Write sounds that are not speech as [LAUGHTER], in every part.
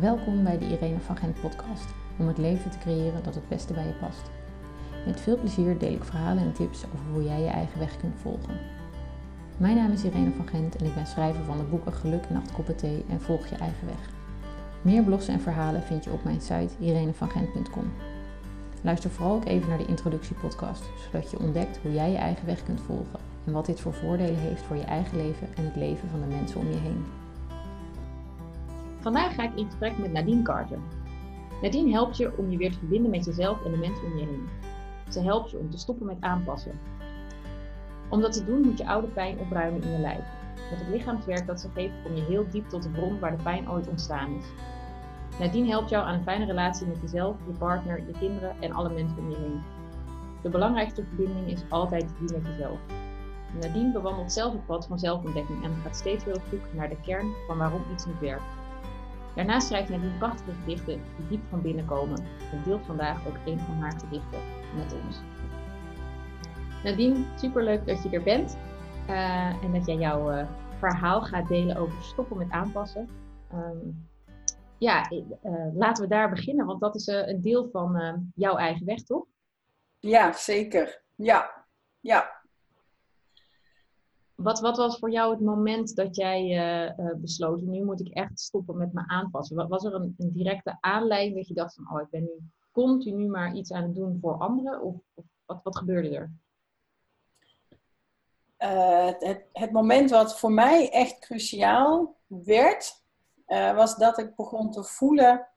Welkom bij de Irene van Gent podcast, om het leven te creëren dat het beste bij je past. Met veel plezier deel ik verhalen en tips over hoe jij je eigen weg kunt volgen. Mijn naam is Irene van Gent en ik ben schrijver van de boeken Geluk en Acht Koppen Thee en Volg je eigen weg. Meer blogs en verhalen vind je op mijn site irenevangent.com. Luister vooral ook even naar de introductiepodcast, zodat je ontdekt hoe jij je eigen weg kunt volgen en wat dit voor voordelen heeft voor je eigen leven en het leven van de mensen om je heen. Vandaag ga ik in gesprek met Nadine Carter. Nadine helpt je om je weer te verbinden met jezelf en de mensen om je heen. Ze helpt je om te stoppen met aanpassen. Om dat te doen moet je oude pijn opruimen in je lijf. Met het lichaamswerk dat ze geeft kom je heel diep tot de bron waar de pijn ooit ontstaan is. Nadine helpt jou aan een fijne relatie met jezelf, je partner, je kinderen en alle mensen om je heen. De belangrijkste verbinding is altijd die met jezelf. Nadine bewandelt zelf het pad van zelfontdekking en gaat steeds weer op zoek naar de kern van waarom iets niet werkt. Daarnaast schrijft Nadine prachtige gedichten die diep van binnen komen en deelt vandaag ook een van haar gedichten met ons. Nadine, superleuk dat je er bent uh, en dat jij jouw uh, verhaal gaat delen over stoppen met aanpassen. Um, ja, uh, laten we daar beginnen, want dat is een deel van jouw eigen weg, toch? Ja, zeker. Ja, ja. Wat, wat was voor jou het moment dat jij uh, besloot, nu moet ik echt stoppen met me aanpassen? Was er een, een, directe aanleiding dat je dacht van, oh, ik ben nu continu maar iets aan het doen voor anderen? Of, wat, wat gebeurde er? Uh, het, het, moment wat voor mij echt cruciaal werd, was dat ik begon te voelen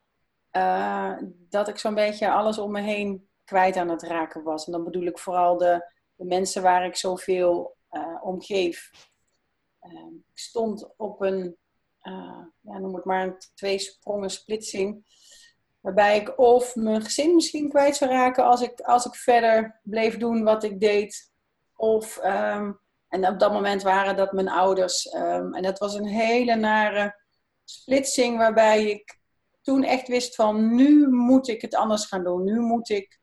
dat ik zo'n beetje alles om me heen kwijt aan het raken was. En dan bedoel ik vooral de, de mensen waar ik zoveel uh, omgeef. Uh, ik stond op een, uh, ja, noem het maar een twee sprongen splitsing. Waarbij ik of mijn gezin misschien kwijt zou raken als ik, als ik verder bleef doen wat ik deed. Of, um, en op dat moment waren dat mijn ouders. Um, en dat was een hele nare splitsing waarbij ik toen echt wist van nu moet ik het anders gaan doen. Nu moet ik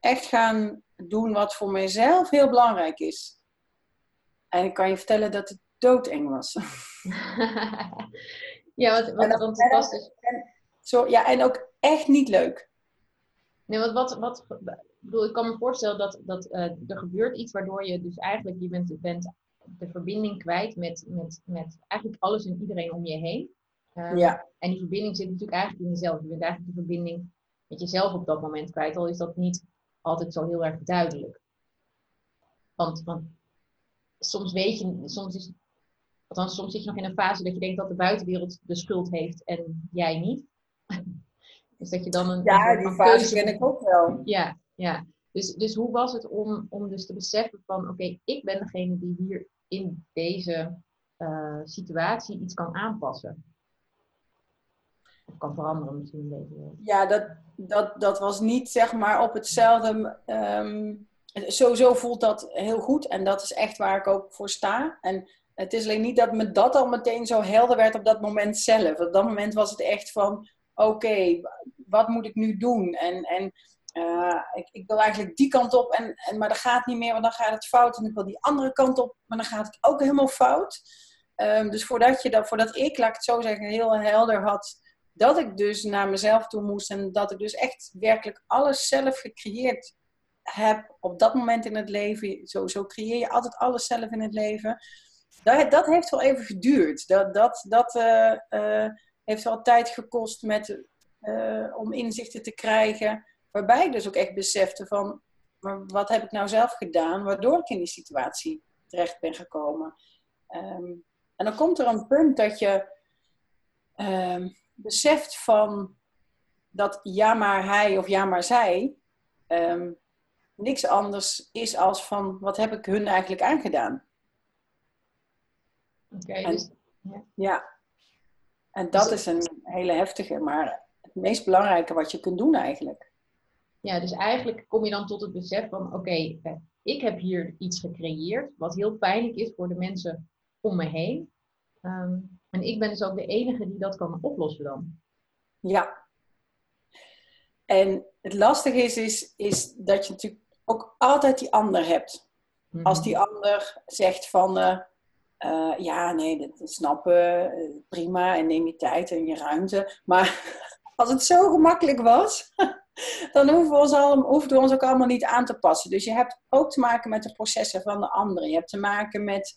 echt gaan doen wat voor mijzelf heel belangrijk is. En ik kan je vertellen dat het doodeng was. [LAUGHS] ja, wat, wat, want het was dus... En, zo, ja, en ook echt niet leuk. Nee, want wat, wat, bedoel, ik kan me voorstellen dat, dat uh, er gebeurt iets waardoor je dus eigenlijk, je bent, bent de verbinding kwijt met, met, met eigenlijk alles en iedereen om je heen. Um, ja. En die verbinding zit natuurlijk eigenlijk in jezelf. Je bent eigenlijk de verbinding met jezelf op dat moment kwijt, al is dat niet altijd zo heel erg duidelijk. Want, want soms weet je, soms is, althans, soms zit je nog in een fase dat je denkt dat de buitenwereld de schuld heeft en jij niet. [LAUGHS] dus dat je dan een. Ja, die fase ken ik ook wel. Ja, ja. Dus, dus hoe was het om, om dus te beseffen van, oké, okay, ik ben degene die hier in deze uh, situatie iets kan aanpassen? Of kan veranderen misschien deze. Ja, dat, dat, dat was niet zeg maar op hetzelfde. Um, sowieso voelt dat heel goed en dat is echt waar ik ook voor sta. En het is alleen niet dat me dat al meteen zo helder werd op dat moment zelf. Op dat moment was het echt van, oké, wat moet ik nu doen? En, en uh, ik, ik, wil eigenlijk die kant op, en, en, maar dat gaat niet meer, want dan gaat het fout. En ik wil die andere kant op, maar dan gaat het ook helemaal fout. Um, dus voordat, je dat, voordat ik, laat ik het zo zeggen, heel helder had dat ik dus naar mezelf toe moest en dat ik dus echt werkelijk alles zelf gecreëerd heb op dat moment in het leven. Zo, zo creëer je altijd alles zelf in het leven. Dat, dat heeft wel even geduurd. Dat, dat, dat uh, uh, heeft wel tijd gekost met, uh, om inzichten te krijgen. Waarbij ik dus ook echt besefte van, wat heb ik nou zelf gedaan waardoor ik in die situatie terecht ben gekomen. Um, en dan komt er een punt dat je um, beseft van dat ja maar hij of ja maar zij um, niks anders is als van wat heb ik hun eigenlijk aangedaan. Oké, okay, dus, ja. ja. En dat dus, is een hele heftige, maar het meest belangrijke wat je kunt doen eigenlijk. Ja, dus eigenlijk kom je dan tot het besef van oké, okay, eh, ik heb hier iets gecreëerd wat heel pijnlijk is voor de mensen om me heen. Um, en ik ben dus ook de enige die dat kan oplossen dan. Ja. En het lastige is, is, is dat je natuurlijk ook altijd die ander hebt. Mm-hmm. Als die ander zegt van, uh, uh, ja, nee, dat snappen, uh, prima, en neem je tijd en je ruimte. Maar [LAUGHS] als het zo gemakkelijk was, [LAUGHS] dan hoeven we, ons al, hoeven we ons ook allemaal niet aan te passen. Dus je hebt ook te maken met de processen van de anderen. Je hebt te maken met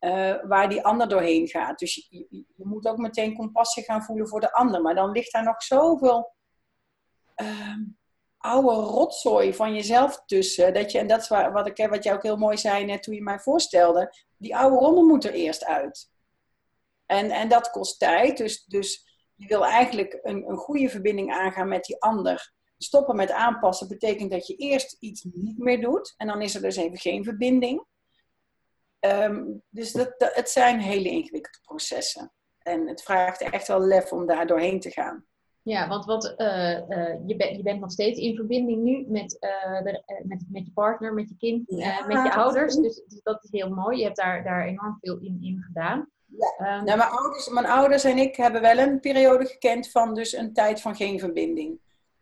uh, waar die ander doorheen gaat. Dus je, je, moet ook meteen compassie gaan voelen voor de ander. Maar dan ligt daar nog zoveel uh, oude rotzooi van jezelf tussen. Dat je, en dat is wat, ik, wat jij ook heel mooi zei net toen je mij voorstelde. Die oude rommel moet er eerst uit. En, en dat kost tijd. Dus, dus je wil eigenlijk een, een goede verbinding aangaan met die ander. Stoppen met aanpassen betekent dat je eerst iets niet meer doet. En dan is er dus even geen verbinding. Ehm, dus dat, het zijn hele ingewikkelde processen. En het vraagt echt wel lef om daar doorheen te gaan. Ja, want wat, uh, uh, je, ben, je bent nog steeds in verbinding nu met, uh, de, met, met je partner, met je kind, met je ouders. Dus, dus, dat is heel mooi. Je hebt daar, daar enorm veel in, in gedaan. Ja. Um, nou, mijn, ouders, mijn ouders en ik hebben wel een periode gekend van dus een tijd van geen verbinding.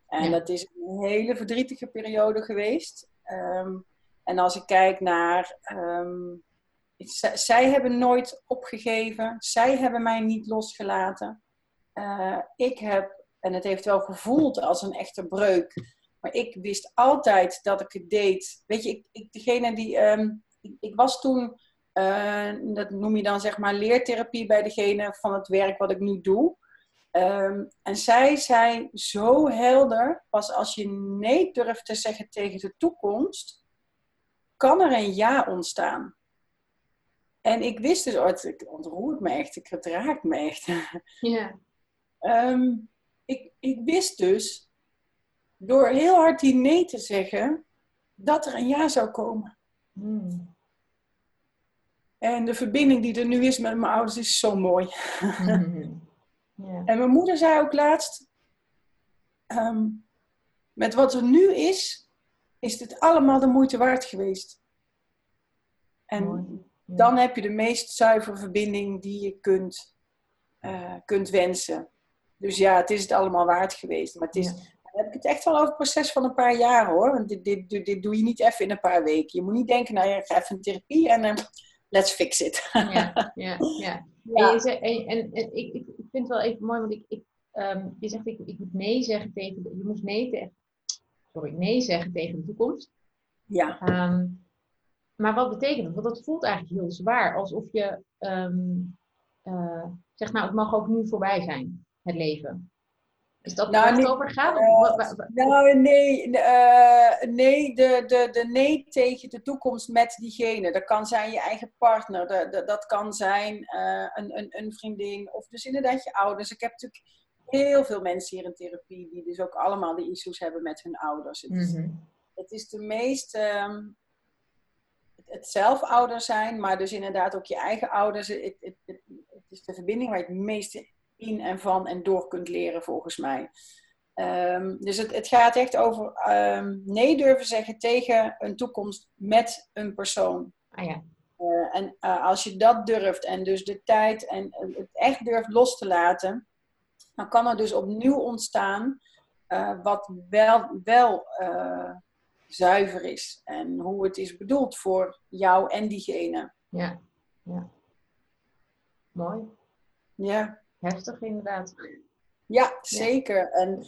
En ja. dat is een hele verdrietige periode geweest. Um, en als ik kijk naar um, zij hebben nooit opgegeven. Zij hebben mij niet losgelaten. Uh, ik heb, en het heeft wel gevoeld als een echte breuk. Maar ik wist altijd dat ik het deed. Weet je, ik, ik degene die. Um, ik, ik, was toen. Uh, dat noem je dan zeg maar leertherapie bij degene van het werk wat ik nu doe. Um, en zij zei zo helder: pas als je nee durft te zeggen tegen de toekomst, kan er een ja ontstaan. En ik wist dus, oh, het ontroert me echt, het raakt me echt. Ja. um, [LAUGHS] ik, ik wist dus, door heel hard die nee te zeggen, dat er een ja zou komen. Hmm. En de verbinding die er nu is met mijn ouders is zo mooi. Hmm. [LAUGHS] En mijn moeder zei ook laatst, um, met wat er nu is, is dit allemaal de moeite waard geweest. En mooi dan heb je de meest zuivere verbinding die je kunt, uh, kunt wensen. Dus ja, het is het allemaal waard geweest. Maar het is, dan heb ik het echt wel over het proces van een paar jaar hoor. Want dit, dit, dit, doe je niet even in een paar weken. Je moet niet denken, nou ja, ik ga even een therapie en uh, let's fix it. ja, [LAUGHS] ja, ja. ja. En, en, en, en ik, ik, vind het wel even mooi, want ik, ik, um, je zegt ik, ik moet nee zeggen tegen, je moest nee tegen, sorry, nee zeggen tegen de toekomst. Ja. Um, maar wat betekent dat? Want dat voelt eigenlijk heel zwaar. Alsof je um, uh, zegt, nou, het mag ook nu voorbij zijn, het leven. Is dat nou, waar het over gaat? Uh, nou, nee, uh, nee de, de, de nee tegen de toekomst met diegene. Dat kan zijn je eigen partner, de, de, dat kan zijn een, een, een vriendin of dus inderdaad je ouders. Ik heb natuurlijk heel veel mensen hier in therapie die dus ook allemaal de issues hebben met hun ouders. Het is, mm -hmm. het is de meest um, het zelf ouder zijn, maar dus inderdaad ook je eigen ouders. Het, het, het, het is de verbinding waar je het meeste in en van en door kunt leren, volgens mij. Um, dus het, het, gaat echt over um, nee durven zeggen tegen een toekomst met een persoon. Ah, ja. uh, en uh, als je dat durft en dus de tijd en het echt durft los te laten, dan kan er dus opnieuw ontstaan uh, wat wel, wel zuiver is en hoe het is bedoeld voor jou en diegene. Ja, ja. Mooi. Ja. Heftig inderdaad. Ja, zeker. En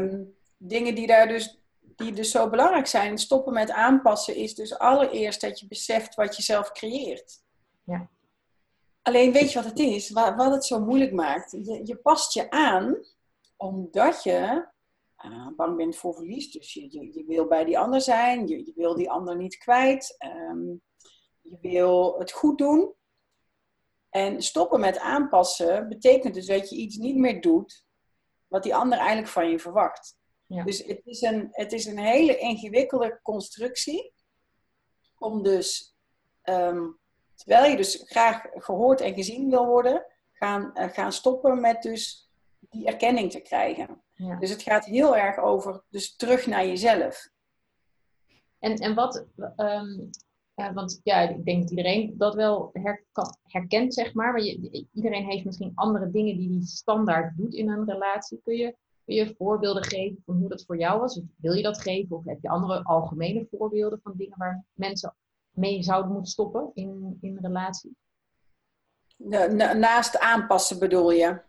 um, dingen die daar dus, die dus zo belangrijk zijn, stoppen met aanpassen, is dus allereerst dat je beseft wat je zelf creëert. Ja. Alleen weet je wat het is? Wat, wat het zo moeilijk maakt? Je, je past je aan omdat je uh, bang bent voor verlies. Dus je, je, je, wil bij die ander zijn, je, je wil die ander niet kwijt, um, je wil het goed doen. En stoppen met aanpassen betekent dus dat je iets niet meer doet wat die ander eigenlijk van je verwacht. Ja. Dus het is, een, het is een hele ingewikkelde constructie om dus, um, terwijl je dus graag gehoord en gezien wil worden, gaan, uh, gaan stoppen met dus die erkenning te krijgen. Ja. Dus het gaat heel erg over, dus terug naar jezelf. En, en wat, um, ja, want ja, ik denk dat iedereen dat wel her, herkent, zeg maar. Maar je, iedereen heeft misschien andere dingen die hij standaard doet in een relatie. Kun je, kun je voorbeelden geven van hoe dat voor jou was? Of wil je dat geven? Of heb je andere algemene voorbeelden van dingen waar mensen mee zouden moeten stoppen in, in een relatie? naast aanpassen bedoel je?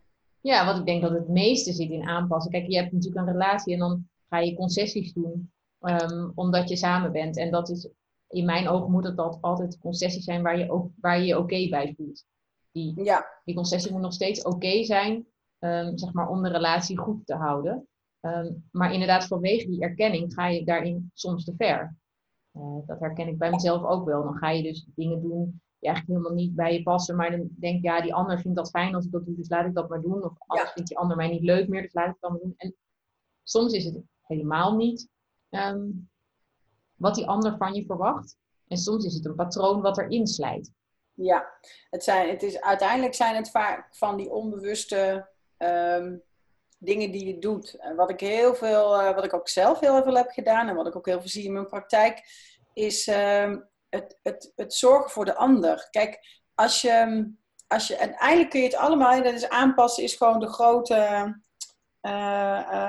Ja, wat ik denk dat het meeste zit in aanpassen. Kijk, je hebt natuurlijk een relatie en dan ga je concessies doen ehm, omdat je samen bent. En dat is, in mijn ogen moet het altijd concessies zijn waar je, ook, waar je je oké bij voelt. Die, ja. die concessie moet nog steeds oké zijn, um, zeg maar, om de relatie goed te houden. Ehm, maar inderdaad, vanwege die erkenning ga je daarin soms te ver. Uh, dat herken ik bij mezelf ook wel. Dan ga je dus dingen doen die eigenlijk helemaal niet bij je passen. Maar dan denk je, ja, die ander vindt dat fijn als ik dat doe, dus laat ik dat maar doen. Of anders vindt die ander mij niet leuk meer, dus laat ik dan maar doen. En soms is het helemaal niet ehm, wat die ander van je verwacht. En soms is het een patroon wat erin slijt. Ja, het zijn, het is, uiteindelijk zijn het vaak van die onbewuste ehm, dingen die je doet. wat ik heel veel, uh, wat ik ook zelf heel veel heb gedaan en wat ik ook heel veel zie in mijn praktijk, is ehm, het, het, het zorgen voor de ander. Kijk, als je, als je, uiteindelijk kun je het allemaal, dat is aanpassen, is gewoon de grote,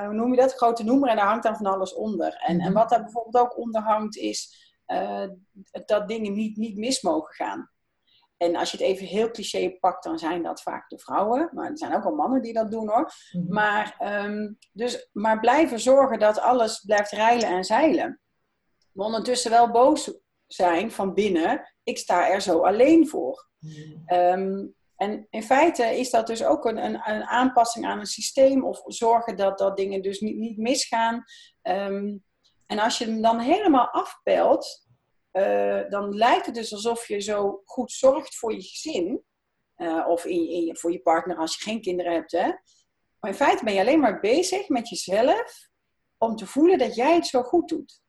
hoe noem je dat? Grote noemer en daar hangt dan van alles onder. En, en mhm. wat daar bijvoorbeeld ook onder hangt, is dat dingen niet, niet mis mogen gaan. En als je het even heel cliché pakt, dan zijn dat vaak de vrouwen. Maar er zijn ook wel mannen die dat doen hoor. Mhm. maar, um, dus, maar blijven zorgen dat alles blijft reilen en zeilen. Maar ondertussen wel boos zijn van binnen. Ik sta er zo alleen voor. Ehm, en in feite is dat dus ook een, een, een, aanpassing aan een systeem. Of zorgen dat, dat dingen dus niet, niet misgaan. Um, en als je hem dan helemaal afpelt, uh, dan lijkt het dus alsof je zo goed zorgt voor je gezin. Uh, of in, in, voor je partner als je geen kinderen hebt. Hè? Maar in feite ben je alleen maar bezig met jezelf om te voelen dat jij het zo goed doet.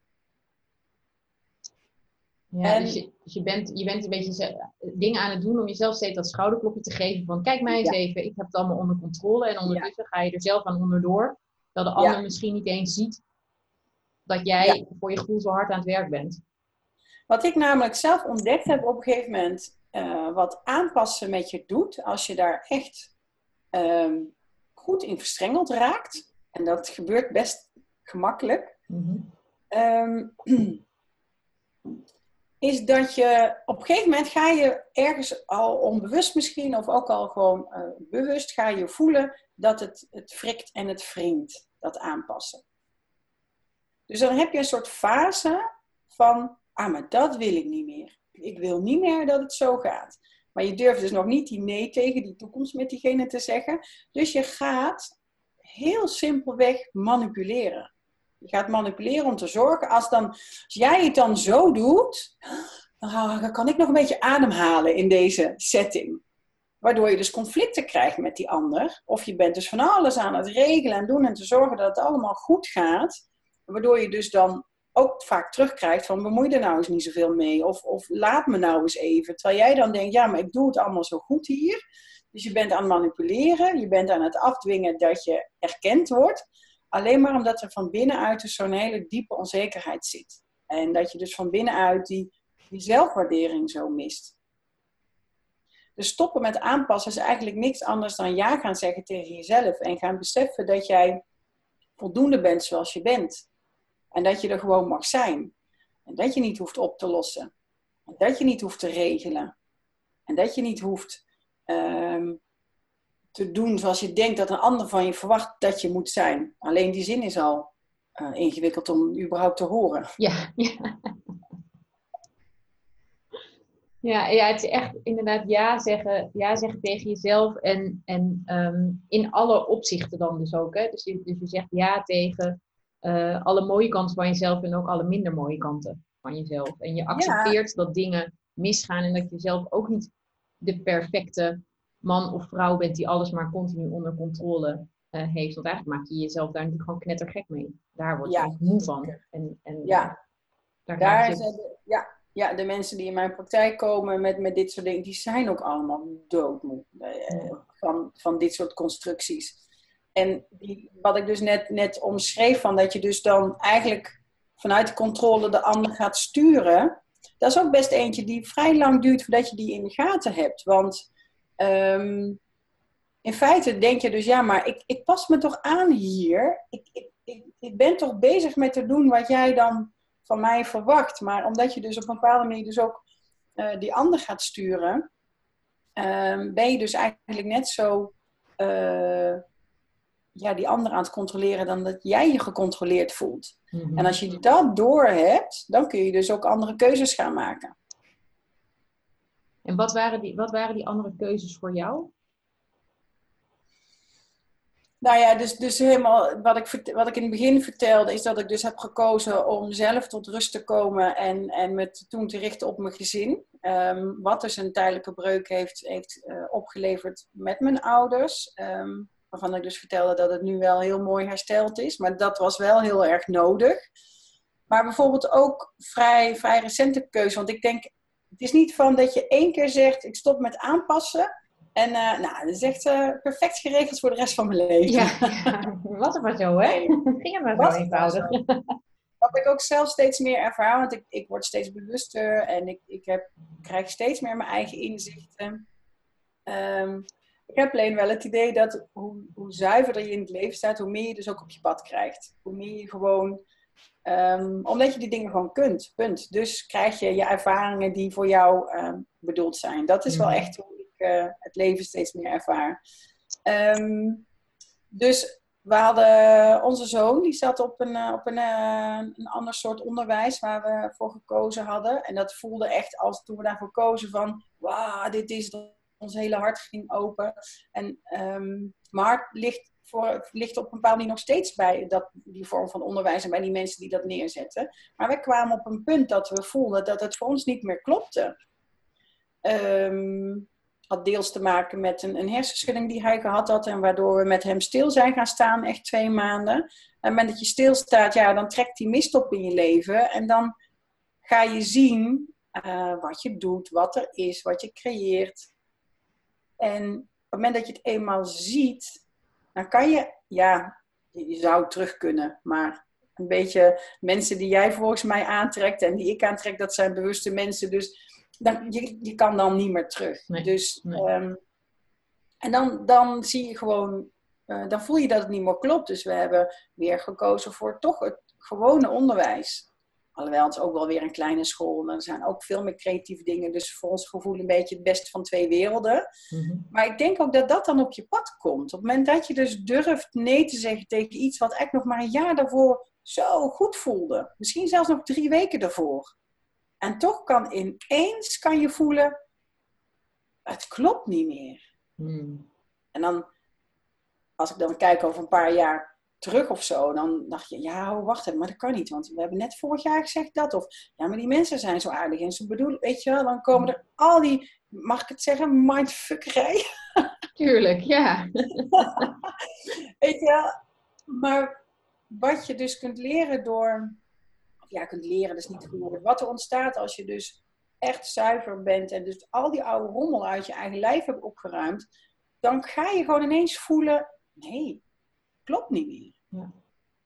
Ja, dus, je, je, bent, je bent een beetje dingen aan het doen om jezelf steeds dat schouderklopje te geven. Van kijk mij eens even, ik heb het allemaal onder controle. En ondertussen ga je er zelf aan onderdoor. Dat de ander misschien niet eens ziet dat jij voor je gevoel zo hard aan het werk bent. Wat ik namelijk zelf ontdekt heb op een gegeven moment, uh, wat aanpassen met je doet, als je daar echt um, goed in verstrengeld raakt, en dat gebeurt best gemakkelijk, mm um, is dat je op een gegeven moment ga je ergens al onbewust misschien, of ook al gewoon uh, bewust, ga je voelen dat het, het frikt en het wringt, dat aanpassen. Dus dan heb je een soort fase van ah, maar dat wil ik niet meer. Ik wil niet meer dat het zo gaat. Maar je durft dus nog niet die nee tegen die toekomst met diegene te zeggen. Dus je gaat heel simpelweg manipuleren. Je gaat manipuleren om te zorgen, als, dan, als jij het dan zo doet, dan kan ik nog een beetje ademhalen in deze setting. Waardoor je dus conflicten krijgt met die ander. Of je bent dus van alles aan het regelen en doen en te zorgen dat het allemaal goed gaat. Waardoor je dus dan ook vaak terugkrijgt van bemoei er nou eens niet zoveel mee. Of, of laat me nou eens even. Terwijl jij dan denkt, ja, maar ik doe het allemaal zo goed hier. Dus je bent aan het manipuleren. Je bent aan het afdwingen dat je erkend wordt. Alleen maar omdat er van binnenuit dus zo'n hele diepe onzekerheid zit. En dat je dus van binnenuit die, die zelfwaardering zo mist. Dus stoppen met aanpassen is eigenlijk niks anders dan ja gaan zeggen tegen jezelf. En gaan beseffen dat jij voldoende bent zoals je bent. En dat je er gewoon mag zijn. En dat je niet hoeft op te lossen. En dat je niet hoeft te regelen. En dat je niet hoeft ehm, te doen zoals je denkt dat een ander van je verwacht dat je moet zijn. Alleen die zin is al uh, ingewikkeld om überhaupt te horen. Ja, ja. Ja, ja, het is echt inderdaad ja zeggen, ja zeggen tegen jezelf en, en um, in alle opzichten dan dus ook. Hè? Dus, je, dus je zegt ja tegen uh, alle mooie kanten van jezelf en ook alle minder mooie kanten van jezelf. En je accepteert dat dingen misgaan en dat je zelf ook niet de perfecte man of vrouw bent die alles maar continu onder controle uh, heeft. Want eigenlijk maak je jezelf daar natuurlijk gewoon knettergek mee. Daar word je ja, moe van. En, en ja, daar, daar je... de, ja, ja, de mensen die in mijn praktijk komen met, met dit soort dingen, die zijn ook allemaal doodmoe uh, van, van dit soort constructies. En die, wat ik dus net, net omschreef, van dat je dus dan eigenlijk vanuit de controle de ander gaat sturen. Dat is ook best eentje die vrij lang duurt voordat je die in de gaten hebt. Want ehm, in feite denk je dus, ja, maar ik, ik pas me toch aan hier. Ik, ik, ik, ik, ben toch bezig met te doen wat jij dan van mij verwacht. Maar omdat je dus op een bepaalde manier dus ook uh, die ander gaat sturen, um, ben je dus eigenlijk net zo uh, ja, die ander aan het controleren dan dat jij je gecontroleerd voelt. Mhm. En als je dat door hebt, dan kun je dus ook andere keuzes gaan maken. En wat waren, die, wat waren die andere keuzes voor jou? Nou ja, dus, dus helemaal wat ik, wat ik in het begin vertelde, is dat ik dus heb gekozen om zelf tot rust te komen en, en me toen te richten op mijn gezin. Ehm, wat dus een tijdelijke breuk heeft, heeft eh, opgeleverd met mijn ouders. Ehm, waarvan ik dus vertelde dat het nu wel heel mooi hersteld is. Maar dat was wel heel erg nodig. Maar bijvoorbeeld ook vrij, vrij recente keuze. Want ik denk, het is niet van dat je één keer zegt, ik stop met aanpassen. En eh, nou, dat is echt eh, perfect geregeld voor de rest van mijn leven. Ja, ja. [LAUGHS] was het maar zo, hè? [LAUGHS] Ging het maar zo eenvoudig. Wat ik ook zelf steeds meer ervaar, want ik, ik word steeds bewuster en ik, ik heb, krijg steeds meer mijn eigen inzichten. Ehm, ik heb alleen wel het idee dat hoe, hoe zuiverder je in het leven staat, hoe meer je dus ook op je pad krijgt. Hoe meer je gewoon, ehm, omdat je die dingen gewoon kunt, punt. Dus krijg je je ervaringen die voor jou ehm, bedoeld zijn. Dat is wel Mhm. echt hoe ik eh, het leven steeds meer ervaar. Ehm, dus we hadden onze zoon, die zat op een, eh, op een, eh, een ander soort onderwijs waar we voor gekozen hadden. En dat voelde echt als toen we daarvoor kozen van, wauw, dit is het. Ons hele hart ging open. En mijn hart ligt, voor, ligt op een bepaalde manier nog steeds bij dat, die vorm van onderwijs en bij die mensen die dat neerzetten. Maar we kwamen op een punt dat we voelden dat het voor ons niet meer klopte. Ehm, had deels te maken met een, een hersenschudding die hij gehad had. En waardoor we met hem stil zijn gaan staan, echt twee maanden. En op het moment dat je stilstaat, ja, dan trekt die mist op in je leven. En dan ga je zien eh, wat je doet, wat er is, wat je creëert. En op het moment dat je het eenmaal ziet, dan kan je, ja, je zou terug kunnen. Maar een beetje mensen die jij volgens mij aantrekt en die ik aantrek, dat zijn bewuste mensen. Dus dan, je, je kan dan niet meer terug. Nee, dus, nee. ehm, en dan, dan zie je gewoon, eh, dan voel je dat het niet meer klopt. Dus we hebben weer gekozen voor toch het gewone onderwijs. Alhoewel het is ook wel weer een kleine school. En er zijn ook veel meer creatieve dingen. Dus voor ons gevoel een beetje het beste van twee werelden. Mhm. Maar ik denk ook dat dat dan op je pad komt. Op het moment dat je dus durft nee te zeggen tegen iets wat echt nog maar een jaar daarvoor zo goed voelde. Misschien zelfs nog drie weken daarvoor. En toch kan ineens kan je voelen, het klopt niet meer. Hmm. En dan, als ik dan kijk over een paar jaar terug of zo, dan dacht je, ja, oh, wacht even, maar dat kan niet, want we hebben net vorig jaar gezegd dat. Of, ja, maar die mensen zijn zo aardig en ze bedoelen, weet je wel, dan komen er al die, mag ik het zeggen, mindfuckerij. [LAUGHS] Tuurlijk, ja. [LAUGHS] Weet je wel? Maar wat je dus kunt leren door, of ja, kunt leren, dat is niet goed woord. Wat er ontstaat als je dus echt zuiver bent en dus al die oude rommel uit je eigen lijf hebt opgeruimd, dan ga je gewoon ineens voelen, nee, klopt niet meer. Ja.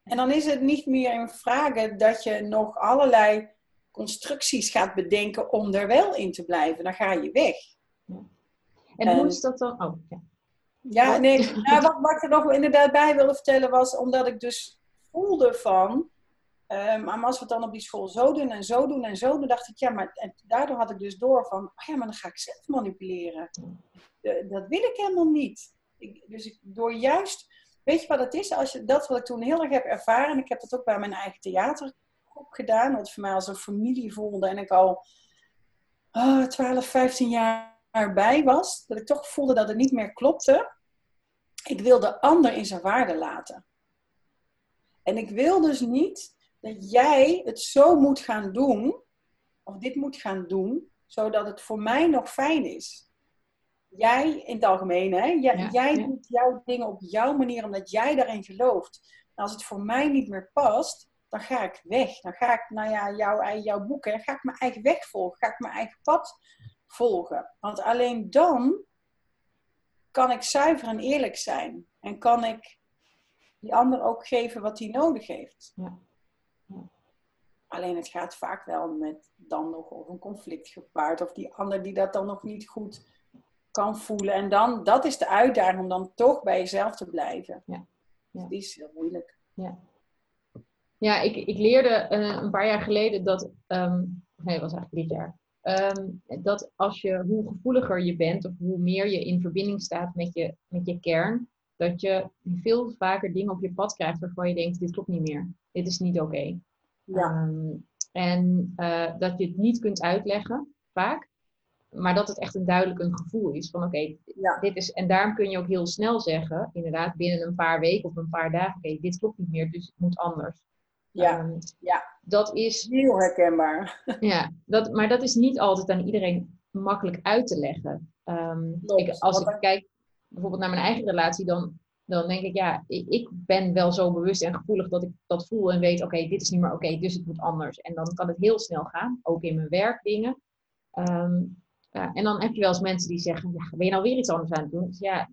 En dan is het niet meer in vragen dat je nog allerlei constructies gaat bedenken om er wel in te blijven. Dan ga je weg. En hoe is dat dan? Oh, ja. Ja, nee. [LAUGHS] Nou, wat, wat ik er nog inderdaad bij wilde vertellen was, omdat ik dus voelde van, ehm, maar als we het dan op die school zo doen en zo doen en zo doen, dacht ik, ja, maar en daardoor had ik dus door van, oh ja, maar dan ga ik zelf manipuleren. Dat wil ik helemaal niet. Ik, dus ik, door juist, weet je wat het is? Als je, dat wat ik toen heel erg heb ervaren, en ik heb dat ook bij mijn eigen theatergroep gedaan, wat voor mij als een familie voelde en ik al oh, 12, 15 jaar bij was, dat ik toch voelde dat het niet meer klopte. Ik wil de ander in zijn waarde laten. En ik wil dus niet dat jij het zo moet gaan doen, of dit moet gaan doen, zodat het voor mij nog fijn is. Jij, in het algemeen, hè? Jij, Ja, jij ja. doet jouw dingen op jouw manier, omdat jij daarin gelooft. En als het voor mij niet meer past, dan ga ik weg. Dan ga ik, nou ja, jouw, jouw boeken, ga ik mijn eigen weg volgen. Ga ik mijn eigen pad volgen. Want alleen dan kan ik zuiver en eerlijk zijn. En kan ik die ander ook geven wat hij nodig heeft. Ja. Alleen het gaat vaak wel met dan nog of een conflict gepaard. Of die ander die dat dan nog niet goed kan voelen. En dan, dat is de uitdaging om dan toch bij jezelf te blijven. Ja. Ja. Die is heel moeilijk. Ja, ik, ik leerde eh, een paar jaar geleden dat, ehm, nee, dat was eigenlijk dit jaar, ehm, dat als je, hoe gevoeliger je bent of hoe meer je in verbinding staat met je, met je kern, dat je veel vaker dingen op je pad krijgt waarvan je denkt, dit klopt niet meer. Dit is niet oké. Ja. Ehm, en eh, dat je het niet kunt uitleggen, vaak. Maar dat het echt een duidelijk een gevoel is van oké, Ja. dit is. En daarom kun je ook heel snel zeggen, inderdaad, binnen een paar weken of een paar dagen, oké, dit klopt niet meer, dus het moet anders. Ja. Ehm, Ja. Dat is Heel herkenbaar. [LAUGHS] ja, dat, maar dat is niet altijd aan iedereen makkelijk uit te leggen. Ehm, Klopt, ik, als ik kijk bijvoorbeeld naar mijn eigen relatie, dan, dan denk ik, ja, ik, ik ben wel zo bewust en gevoelig dat ik dat voel en weet, oké, dit is niet meer oké, dus het moet anders. En dan kan het heel snel gaan, ook in mijn werkdingen. Ehm, ja, en dan heb je wel eens mensen die zeggen, ja, ben je nou weer iets anders aan het doen? Dus ja,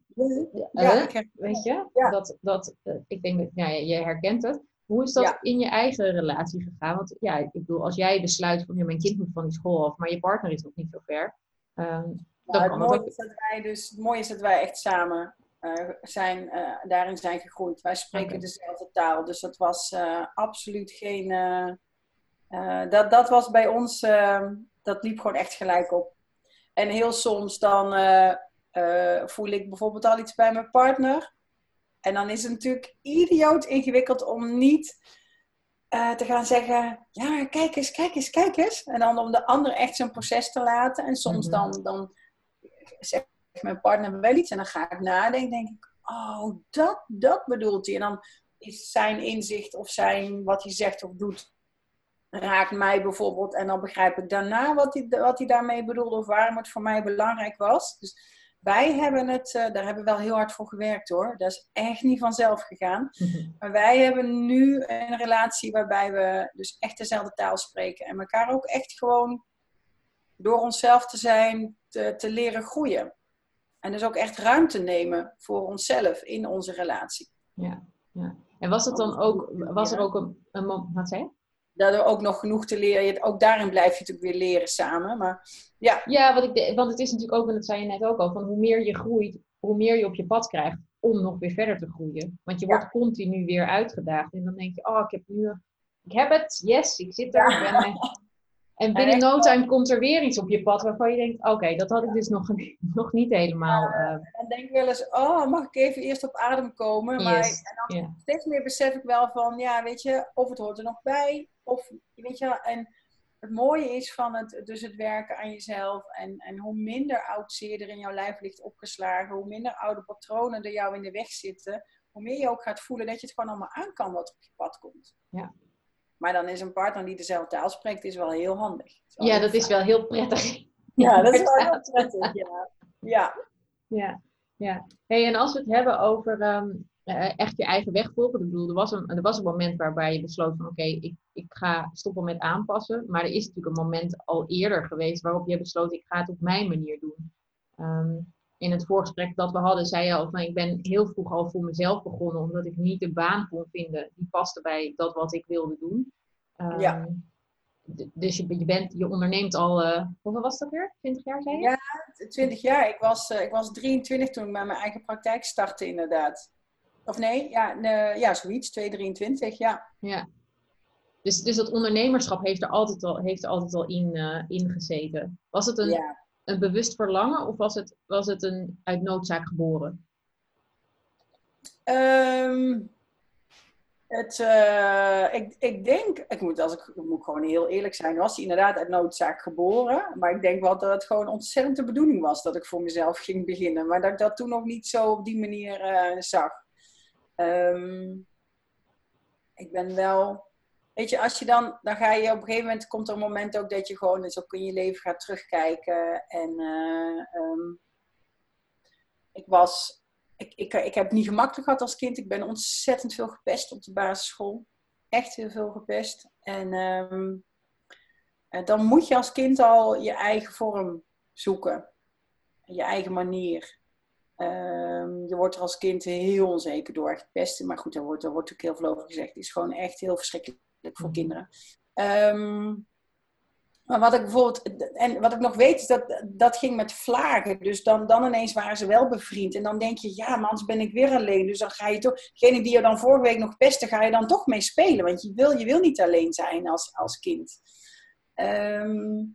Ja, Eh? weet je, Ja. dat, dat, eh, ik denk dat ja, je herkent het. Hoe is dat Ja. in je eigen relatie gegaan? Want ja, ik bedoel, als jij besluit van ja, mijn kind moet van die school af, maar je partner is nog niet zo ver. ehm, Nou, het, mooie ook. is dat wij dus, het mooie is dat wij echt samen eh, zijn, daarin zijn gegroeid. Wij spreken dezelfde taal, dus dat was absoluut geen. dat, dat was bij ons, eh, dat liep gewoon echt gelijk op. En heel soms dan eh, eh, voel ik bijvoorbeeld al iets bij mijn partner. En dan is het natuurlijk idioot ingewikkeld om niet eh, te gaan zeggen: Ja, kijk eens, kijk eens, kijk eens. En dan om de ander echt zijn proces te laten. En soms Mhm. dan, dan zegt mijn partner wel iets en dan ga ik nadenken. denk ik: Oh, dat, dat bedoelt hij. En dan is zijn inzicht of zijn wat hij zegt of doet. Raakt mij bijvoorbeeld en dan begrijp ik daarna wat hij, wat hij daarmee bedoelde of waarom het voor mij belangrijk was. Dus wij hebben het, eh, daar hebben we wel heel hard voor gewerkt hoor. Dat is echt niet vanzelf gegaan. Mhm. Maar wij hebben nu een relatie waarbij we dus echt dezelfde taal spreken. En elkaar ook echt gewoon door onszelf te zijn, te, te leren groeien. En dus ook echt ruimte nemen voor onszelf in onze relatie. Ja, ja. En was het dan ook, was er ook een, een mom- wat zei er ook nog genoeg te leren. Ook daarin blijf je natuurlijk weer leren samen. Maar ja, Ja, want, ik, de- want het is natuurlijk ook, en dat zei je net ook al, van hoe meer je groeit, hoe meer je op je pad krijgt om nog weer verder te groeien. Want je Ja. wordt continu weer uitgedaagd. En dan denk je, oh, ik heb nu, ik heb het, yes, ik zit er. ik ben, eh, en binnen no time komt er weer iets op je pad waarvan je denkt, oké, dat had ik dus nog, [LAUGHS] nog niet helemaal. eh, dan denk wel eens, oh, mag ik even eerst op adem komen? Maar en dan steeds meer besef ik wel van, ja, weet je, of het hoort er nog bij. Of, weet je, wel, en het mooie is van het, dus het werken aan jezelf. En, en hoe minder oud zeer er in jouw lijf ligt opgeslagen, hoe minder oude patronen er jou in de weg zitten, hoe meer je ook gaat voelen dat je het gewoon allemaal aan kan wat op je pad komt. Ja. Maar dan is een partner die dezelfde taal spreekt, is wel heel handig. Is [LAUGHS] ja, dat is wel heel prettig. Ja, dat is wel heel prettig, ja. Ja, Ja, ja. Hey, en als we het hebben over ehm, eh, echt je eigen weg volgen. Ik bedoel, er was een, er was een moment waarbij je besloot van oké, ik, ik ga stoppen met aanpassen. Maar er is natuurlijk een moment al eerder geweest waarop je besloot ik ga het op mijn manier doen. Ehm, in het voorgesprek dat we hadden, zei je al van ik ben heel vroeg al voor mezelf begonnen. Omdat ik niet de baan kon vinden die paste bij dat wat ik wilde doen. Ehm, Ja. Dus je, je, bent, je onderneemt al, eh, hoeveel was dat weer? 20 jaar zei je? Ja. 20 jaar. Ik was, eh, ik was 23 toen ik met mijn eigen praktijk startte, inderdaad. Of nee, ja, ja zoiets, 223, ja. Ja. Dus, dus dat ondernemerschap heeft er altijd al, heeft er altijd al in, in gezeten. Was het een, ja. een bewust verlangen of was het, was het een uit noodzaak geboren? Ehm, het, eh, ik, ik denk, ik moet, als ik, ik moet gewoon heel eerlijk zijn, was hij inderdaad uit noodzaak geboren. Maar ik denk wel dat het gewoon ontzettend de bedoeling was dat ik voor mezelf ging beginnen. Maar dat ik dat toen nog niet zo op die manier eh, zag. Ehm, ik ben wel, weet je, als je dan, dan ga je op een gegeven moment, komt er een moment ook dat je gewoon eens ook in je leven gaat terugkijken. En eh, ehm, ik was ik, ik, ik heb het niet gemakkelijk gehad als kind. Ik ben ontzettend veel gepest op de basisschool. Echt heel veel gepest. En ehm, en dan moet je als kind al je eigen vorm zoeken. Je eigen manier. Ehm, je wordt er als kind heel onzeker door echt pesten. Maar goed, daar wordt, daar wordt ook heel veel over gezegd. Het is gewoon echt heel verschrikkelijk voor kinderen. Ehm, maar wat ik bijvoorbeeld, en wat ik nog weet, is dat dat ging met vlagen. Dus dan, dan ineens waren ze wel bevriend. En dan denk je, ja, maar anders ben ik weer alleen. Dus dan ga je toch, degene die je dan vorige week nog pestte, ga je dan toch mee spelen. Want je wil, je wil niet alleen zijn als, als kind. Ehm,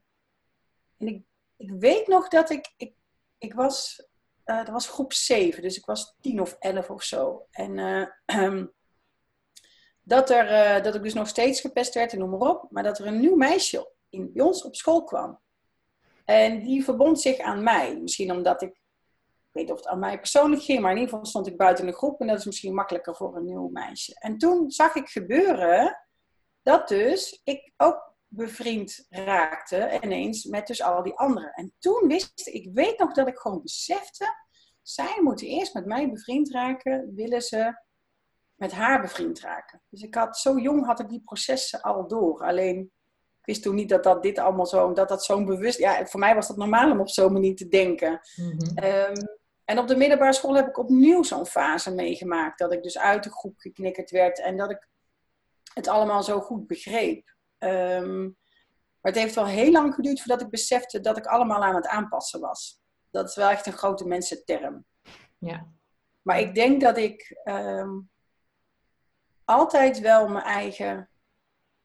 en ik, ik weet nog dat ik, ik, ik was, uh, dat was groep 7, dus ik was 10 of 11 of zo. En uh, dat, er, uh, dat ik dus nog steeds gepest werd en noem maar op, maar dat er een nieuw meisje in, bij ons op school kwam. En die verbond zich aan mij. Misschien omdat ik, ik weet of het aan mij persoonlijk ging, maar in ieder geval stond ik buiten de groep en dat is misschien makkelijker voor een nieuw meisje. En toen zag ik gebeuren dat dus ik ook bevriend raakte ineens met dus al die anderen. En toen wist ik, ik weet nog dat ik gewoon besefte, zij moeten eerst met mij bevriend raken, willen ze met haar bevriend raken. Dus ik had, zo jong had ik die processen al door. Alleen, ik wist toen niet dat dat dit allemaal zo, dat dat zo'n bewust, ja, voor mij was dat normaal om op zo'n manier te denken. Mhm. Ehm, en op de middelbare school heb ik opnieuw zo'n fase meegemaakt, dat ik dus uit de groep geknikkerd werd en dat ik het allemaal zo goed begreep. Ehm, maar het heeft wel heel lang geduurd voordat ik besefte dat ik allemaal aan het aanpassen was. Dat is wel echt een grote mensenterm. Ja. Maar ik denk dat ik ehm, altijd wel mijn eigen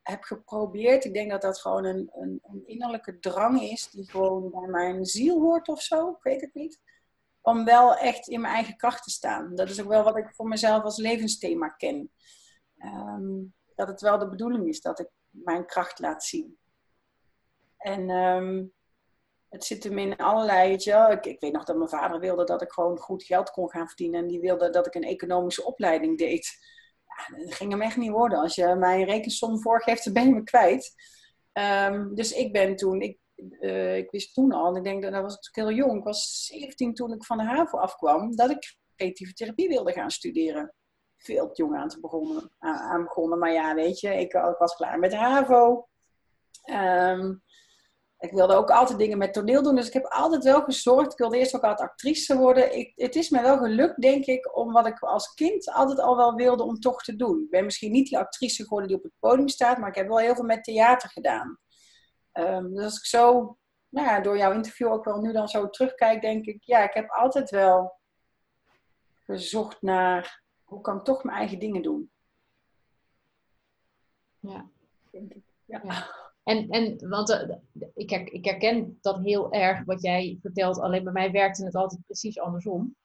heb geprobeerd. Ik denk dat dat gewoon een, een, een, innerlijke drang is die gewoon bij mijn ziel hoort of zo. Ik weet het niet. Om wel echt in mijn eigen kracht te staan. Dat is ook wel wat ik voor mezelf als levensthema ken. Ehm, dat het wel de bedoeling is dat ik mijn kracht laat zien. En um, het zit hem in allerlei, je ik, ik, weet nog dat mijn vader wilde dat ik gewoon goed geld kon gaan verdienen. En die wilde dat ik een economische opleiding deed. Ja, dat ging hem echt niet worden. Als je mij een rekensom voorgeeft, dan ben je me kwijt. Um, dus ik ben toen, ik, uh, ik wist toen al, en ik denk dat, dat was ik heel jong. Ik was 17 toen ik van de HAVO afkwam, dat ik creatieve therapie wilde gaan studeren veel te jong aan, te begonnen, aan begonnen. Maar ja, weet je, ik, was klaar met HAVO. Um, ik wilde ook altijd dingen met toneel doen. Dus ik heb altijd wel gezorgd. Ik wilde eerst ook altijd actrice worden. Ik, het is me wel gelukt, denk ik, om wat ik als kind altijd al wel wilde om toch te doen. Ik ben misschien niet die actrice geworden die op het podium staat. Maar ik heb wel heel veel met theater gedaan. Um, dus als ik zo, nou ja, door jouw interview ook wel nu dan zo terugkijk, denk ik, ja, ik heb altijd wel gezocht naar hoe kan ik toch mijn eigen dingen doen? Ja. Ja. ja. En, en want uh, ik, ik herken dat heel erg wat jij vertelt, alleen bij mij werkte het altijd precies andersom.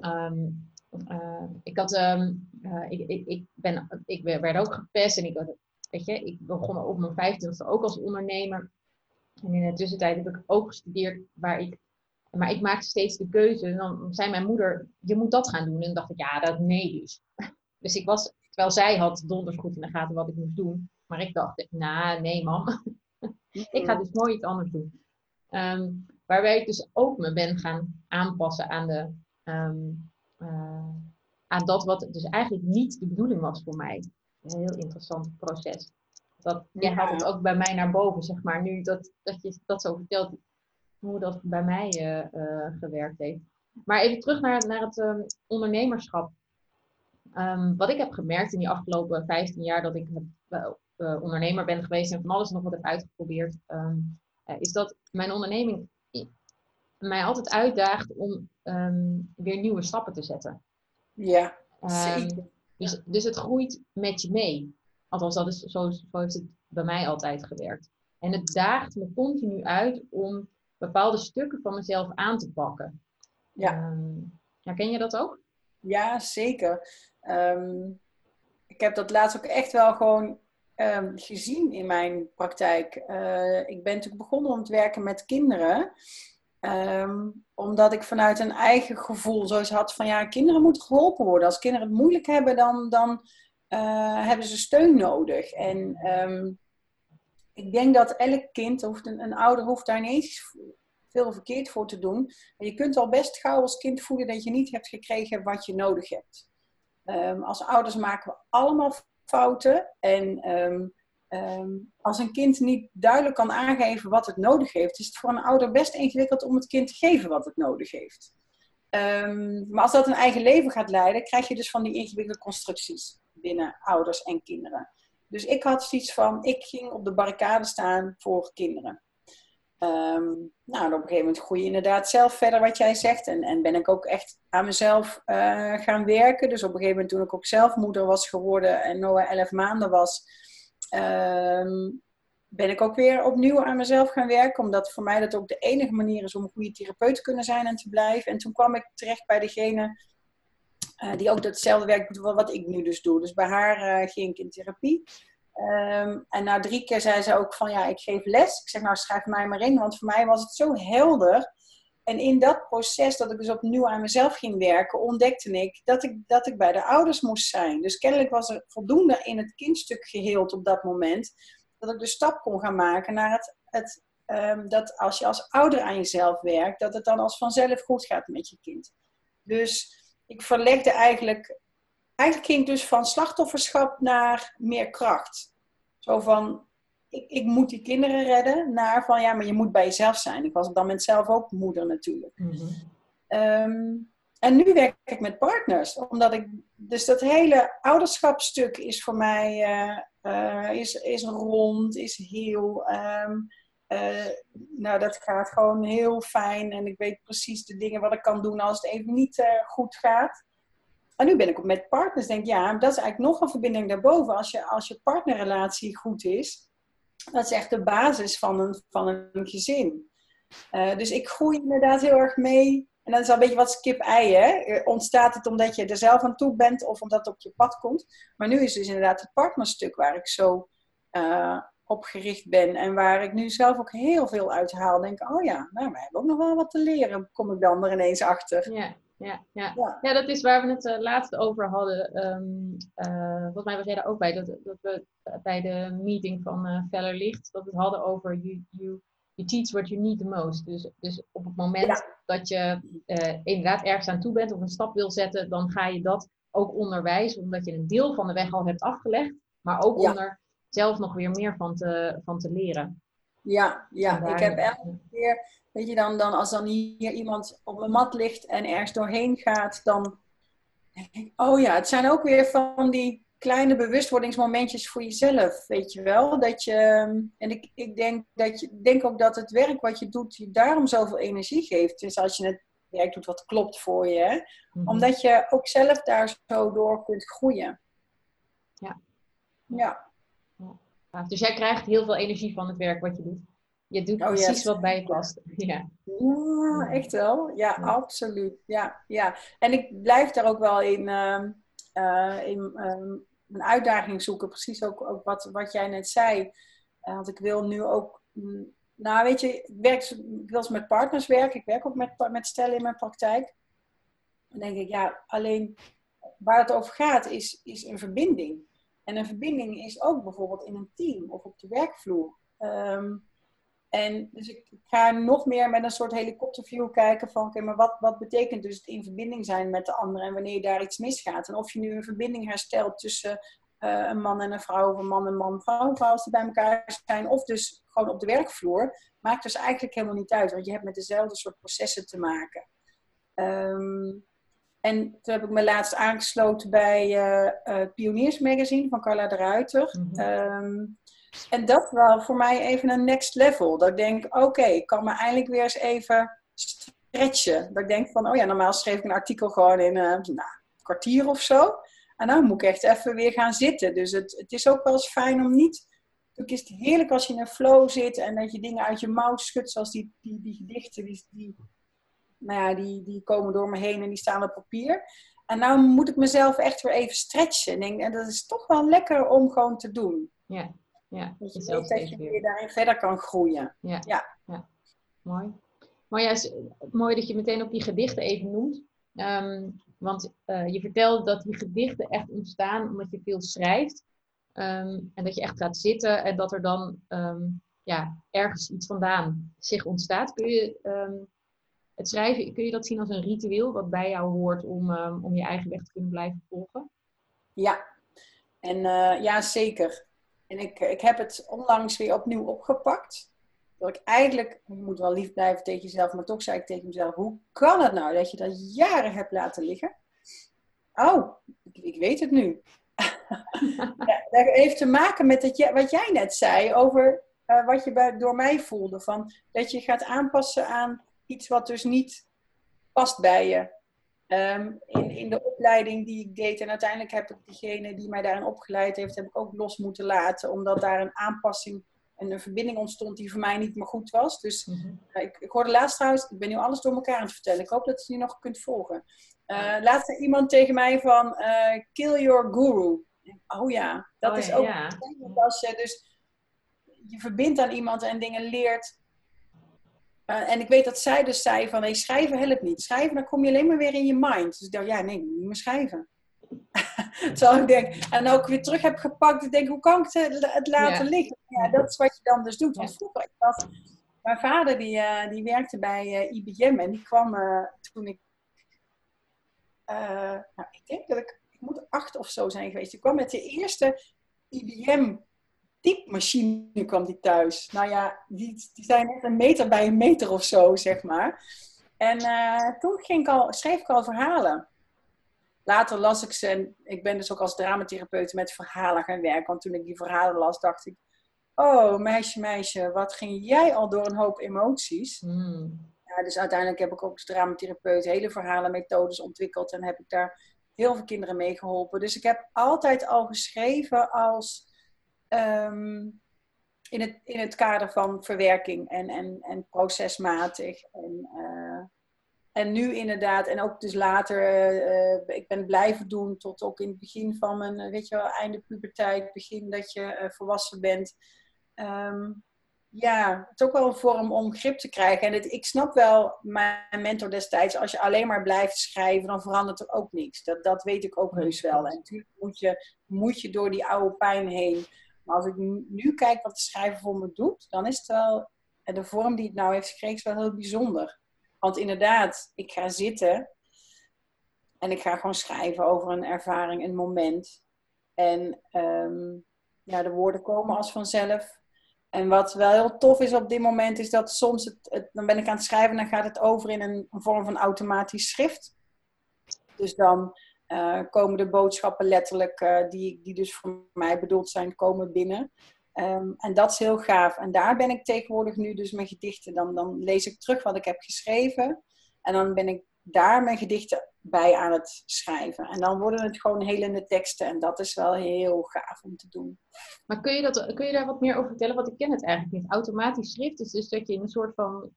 Um, uh, ik, had, um, uh, ik, ik, ik, ben, ik werd ook gepest en ik, weet je, ik begon op mijn vijftigste ook als ondernemer. En in de tussentijd heb ik ook gestudeerd waar ik maar ik maakte steeds de keuze. En dan zei mijn moeder, je moet dat gaan doen. En dan dacht ik, ja, dat nee dus. [LAUGHS] Dus ik was, terwijl zij had donders goed in de gaten wat ik moest doen. Maar ik dacht, nou, nee mam. [LAUGHS] ik ga dus nooit iets anders doen. Um, waarbij ik dus ook me ben gaan aanpassen aan, de, um, uh, aan dat wat dus eigenlijk niet de bedoeling was voor mij. Een heel interessant proces. Dat, jij haalt het ook bij mij naar boven, zeg maar. Nu dat, dat je dat zo vertelt, hoe dat bij mij uh, uh, gewerkt heeft. Maar even terug naar, naar het um, ondernemerschap. Um, wat ik heb gemerkt in die afgelopen 15 jaar dat ik uh, ondernemer ben geweest en van alles nog wat heb uitgeprobeerd, um, is dat mijn onderneming mij altijd uitdaagt om weer nieuwe stappen te zetten. Ja, zeker. Dus, dus het groeit met je mee. Althans, dat is, zo, zo heeft het bij mij altijd gewerkt. En het daagt me continu uit om bepaalde stukken van mezelf aan te pakken. Ja. Um, herken je dat ook? Ja, zeker. Um, ik heb dat laatst ook echt wel gewoon um, gezien in mijn praktijk. Uh, ik ben natuurlijk begonnen om te werken met kinderen. omdat ik vanuit een eigen gevoel zoiets had van ja, kinderen moeten geholpen worden. Als kinderen het moeilijk hebben, dan, dan uh, hebben ze steun nodig. En ik denk dat elk kind, of een, ouder, hoeft daar niet veel verkeerd voor te doen. En je kunt al best gauw als kind voelen dat je niet hebt gekregen wat je nodig hebt. Um, als ouders maken we allemaal fouten. En um, um, als een kind niet duidelijk kan aangeven wat het nodig heeft, is het voor een ouder best ingewikkeld om het kind te geven wat het nodig heeft. maar als dat een eigen leven gaat leiden, krijg je dus van die ingewikkelde constructies binnen ouders en kinderen. Dus ik had zoiets van, ik ging op de barricade staan voor kinderen. Um, nou, op een gegeven moment groei je inderdaad zelf verder wat jij zegt. En, en ben ik ook echt aan mezelf uh, gaan werken. Dus op een gegeven moment toen ik ook zelf moeder was geworden en Noah 11 maanden was, um, ben ik ook weer opnieuw aan mezelf gaan werken. Omdat voor mij dat ook de enige manier is om een goede therapeut te kunnen zijn en te blijven. En toen kwam ik terecht bij degene uh, die ook datzelfde werk doet wat ik nu dus doe. Dus bij haar uh, ging ik in therapie. Um, en na drie keer zei ze ook van ja, ik geef les. Ik zeg nou schrijf mij maar in, want voor mij was het zo helder. En in dat proces dat ik dus opnieuw aan mezelf ging werken, ontdekte ik dat ik, dat ik bij de ouders moest zijn. Dus kennelijk was er voldoende in het kindstuk geheeld op dat moment, dat ik de stap kon gaan maken naar het, het um, dat als je als ouder aan jezelf werkt, dat het dan als vanzelf goed gaat met je kind. Dus ik verlegde eigenlijk, eigenlijk ging ik dus van slachtofferschap naar meer kracht. Zo van, ik, ik, moet die kinderen redden, naar van ja, maar je moet bij jezelf zijn. Ik was op dat moment zelf ook moeder natuurlijk. Mhm. Ehm, en nu werk ik met partners, omdat ik, dus dat hele ouderschapstuk is voor mij, uh, is, is rond, is heel, um, nou dat gaat gewoon heel fijn en ik weet precies de dingen wat ik kan doen als het even niet goed gaat. En nu ben ik met partners, denk ja, dat is eigenlijk nog een verbinding daarboven. Als je, als je partnerrelatie goed is, dat is echt de basis van een, van een gezin. Uh, dus ik groei inderdaad heel erg mee. En dat is al een beetje wat kip-ei, hè? Eh, ontstaat het omdat je er zelf aan toe bent of omdat het op je pad komt. Maar nu is dus inderdaad het partnerstuk waar ik zo uh, op gericht ben. En waar ik nu zelf ook heel veel uit haal. Denk, oh ja, nou, wij hebben ook nog wel wat te leren. Kom ik dan er ineens achter. Ja ja, ja. ja. ja dat is waar we het uh, laatst over hadden. Um, uh, volgens mij was jij daar ook bij, dat, dat we bij de meeting van uh, Feller Licht, dat we het hadden over you, you, you teach what you need the most. Dus, dus op het moment dat je inderdaad ergens aan toe bent of een stap wil zetten, dan ga je dat ook onderwijzen, omdat je een deel van de weg al hebt afgelegd, maar ook ja. om er zelf nog weer meer van te, van te leren. Ja, ja. ik heb elke keer Weet je, dan, dan als dan hier iemand op een mat ligt en ergens doorheen gaat, dan denk ik, oh ja, het zijn ook weer van die kleine bewustwordingsmomentjes voor jezelf, weet je wel. Dat je, en ik, ik denk, dat je, denk ook dat het werk wat je doet, je daarom zoveel energie geeft. Dus als je het werk doet wat klopt voor je. Hè? Mhm. Omdat je ook zelf daar zo door kunt groeien. Ja. Ja. Dus jij krijgt heel veel energie van het werk wat je doet? Je doet oh, precies wat bij je past. [LAUGHS] Ja. ja, echt wel. Ja, absoluut. Ja, ja. En ik blijf daar ook wel in, uh, uh, in uh, een uitdaging zoeken. Precies ook, ook wat, wat jij net zei. Eh, want ik wil nu ook... Mm, nou, weet je, ik, werk, ik wil eens met partners werken. Ik werk ook met, met stellen in mijn praktijk. Dan denk ik, ja, alleen waar het over gaat is, is een verbinding. En een verbinding is ook bijvoorbeeld in een team of op de werkvloer. Um, en dus ik ga nog meer met een soort helikopterview kijken van, oké, maar wat, wat betekent dus het in verbinding zijn met de ander en wanneer daar iets misgaat? En of je nu een verbinding herstelt tussen uh, een man en een vrouw, of een man en man, vrouw, vrouw als die bij elkaar zijn, of dus gewoon op de werkvloer, maakt dus eigenlijk helemaal niet uit, want je hebt met dezelfde soort processen te maken. Um, en toen heb ik me laatst aangesloten bij uh, uh, Pioniers Magazine van Carla de Ruiter. Mm -hmm. um, en dat wel voor mij even een next level. Dat ik denk, oké, ik kan me eindelijk weer eens even stretchen. Dat ik denk van, oh ja, normaal schreef ik een artikel gewoon in uh, nou, een kwartier of zo. En nou moet ik echt even weer gaan zitten. Dus het, het is ook wel eens fijn om niet... Het is heerlijk als je in een flow zit en dat je dingen uit je mouw schudt, zoals die, die, die gedichten, die, die, nou ja, die, die komen door me heen en die staan op papier. En nou moet ik mezelf echt weer even stretchen. En, dat is toch wel lekker om gewoon te doen. Ja. Ja, dat je weet dat je weer daarin verder kan groeien. Ja, ja. ja. mooi. Maar ja, mooi dat je meteen ook die gedichten even noemt. Um, want uh, je vertelde dat die gedichten echt ontstaan omdat je veel schrijft. Um, en dat je echt gaat zitten en dat er dan um, ja, ergens iets vandaan zich ontstaat. Kun je het schrijven, kun je dat zien als een ritueel wat bij jou hoort om, om je eigen weg te kunnen blijven volgen? Ja, en uh, ja, zeker. En ik, ik heb het onlangs weer opnieuw opgepakt. Dat ik eigenlijk, je moet wel lief blijven tegen jezelf, maar toch zei ik tegen mezelf: hoe kan het nou dat je dat jaren hebt laten liggen? Oh, ik, ik weet het nu. [LAUGHS] ja, dat heeft te maken met het, wat jij net zei over uh, wat je bij, door mij voelde. Van, dat je gaat aanpassen aan iets wat dus niet past bij je. Um, in, in de opleiding die ik deed. En uiteindelijk heb ik diegene die mij daarin opgeleid heeft, heb ik ook los moeten laten. Omdat daar een aanpassing een verbinding ontstond die voor mij niet meer goed was. Dus mhm. ik, ik hoorde laatst trouwens, ik ben nu alles door elkaar aan het vertellen. Ik hoop dat je nu nog kunt volgen. Uh, laatst zei iemand tegen mij van, kill your guru. Oh ja, dat oh is ook ja. als je dus je verbindt aan iemand en dingen leert uh, en ik weet dat zij dus zei van, hey, schrijven helpt niet. Schrijven, dan kom je alleen maar weer in je mind. Dus ik dacht, ja, nee, niet meer schrijven. [LAUGHS] Terwijl ik denk, en ook weer terug heb gepakt, ik denk, hoe kan ik het, het laten liggen? Ja, dat is wat je dan dus doet. Want vroeger, ik was, mijn vader die, uh, die werkte bij uh, IBM en die kwam toen ik, nou, ik denk dat ik, ik moet acht of zo zijn geweest. Die kwam met de eerste IBM typemachine kwam die thuis. Nou ja, die, die zijn net een meter bij een meter of zo, zeg maar. En uh, toen ging ik al, schreef ik al verhalen. Later las ik ze en ik ben dus ook als dramatherapeut met verhalen gaan werken. Want toen ik die verhalen las, dacht ik... Oh, meisje, meisje, wat ging jij al door een hoop emoties? Hmm. Ja, dus uiteindelijk heb ik ook als dramatherapeut hele verhalen, methodes ontwikkeld. En heb ik daar heel veel kinderen mee geholpen. Dus ik heb altijd al geschreven als Ehm, in, het, in het kader van verwerking en, en, en procesmatig. En, uh, en nu inderdaad, en ook dus later, uh, ik ben blijven doen tot ook in het begin van mijn, weet je wel, einde puberteit, begin dat je uh, volwassen bent. Um, ja, het is ook wel een vorm om grip te krijgen. En het, ik snap wel mijn mentor destijds, als je alleen maar blijft schrijven, dan verandert er ook niks. Dat, dat weet ik ook heus wel. En natuurlijk moet je, moet je door die oude pijn heen. Maar als ik nu kijk wat de schrijver voor me doet, dan is het wel, en de vorm die het nou heeft gekregen, is wel heel bijzonder. Want inderdaad, ik ga zitten en ik ga gewoon schrijven over een ervaring, een moment. En um, ja, de woorden komen als vanzelf. En wat wel heel tof is op dit moment, is dat soms, het, dan ben ik aan het schrijven en dan gaat het over in een vorm van automatisch schrift. Dus dan uh, komen de boodschappen letterlijk, uh, die, die dus voor mij bedoeld zijn, komen binnen. Um, en dat is heel gaaf. En daar ben ik tegenwoordig nu dus mijn gedichten. Dan, dan lees ik terug wat ik heb geschreven. En dan ben ik daar mijn gedichten bij aan het schrijven. En dan worden het gewoon helende teksten. En dat is wel heel gaaf om te doen. Maar kun je, dat, kun je daar wat meer over vertellen? Want ik ken het eigenlijk niet. Automatisch schrift is dus dat je in een soort van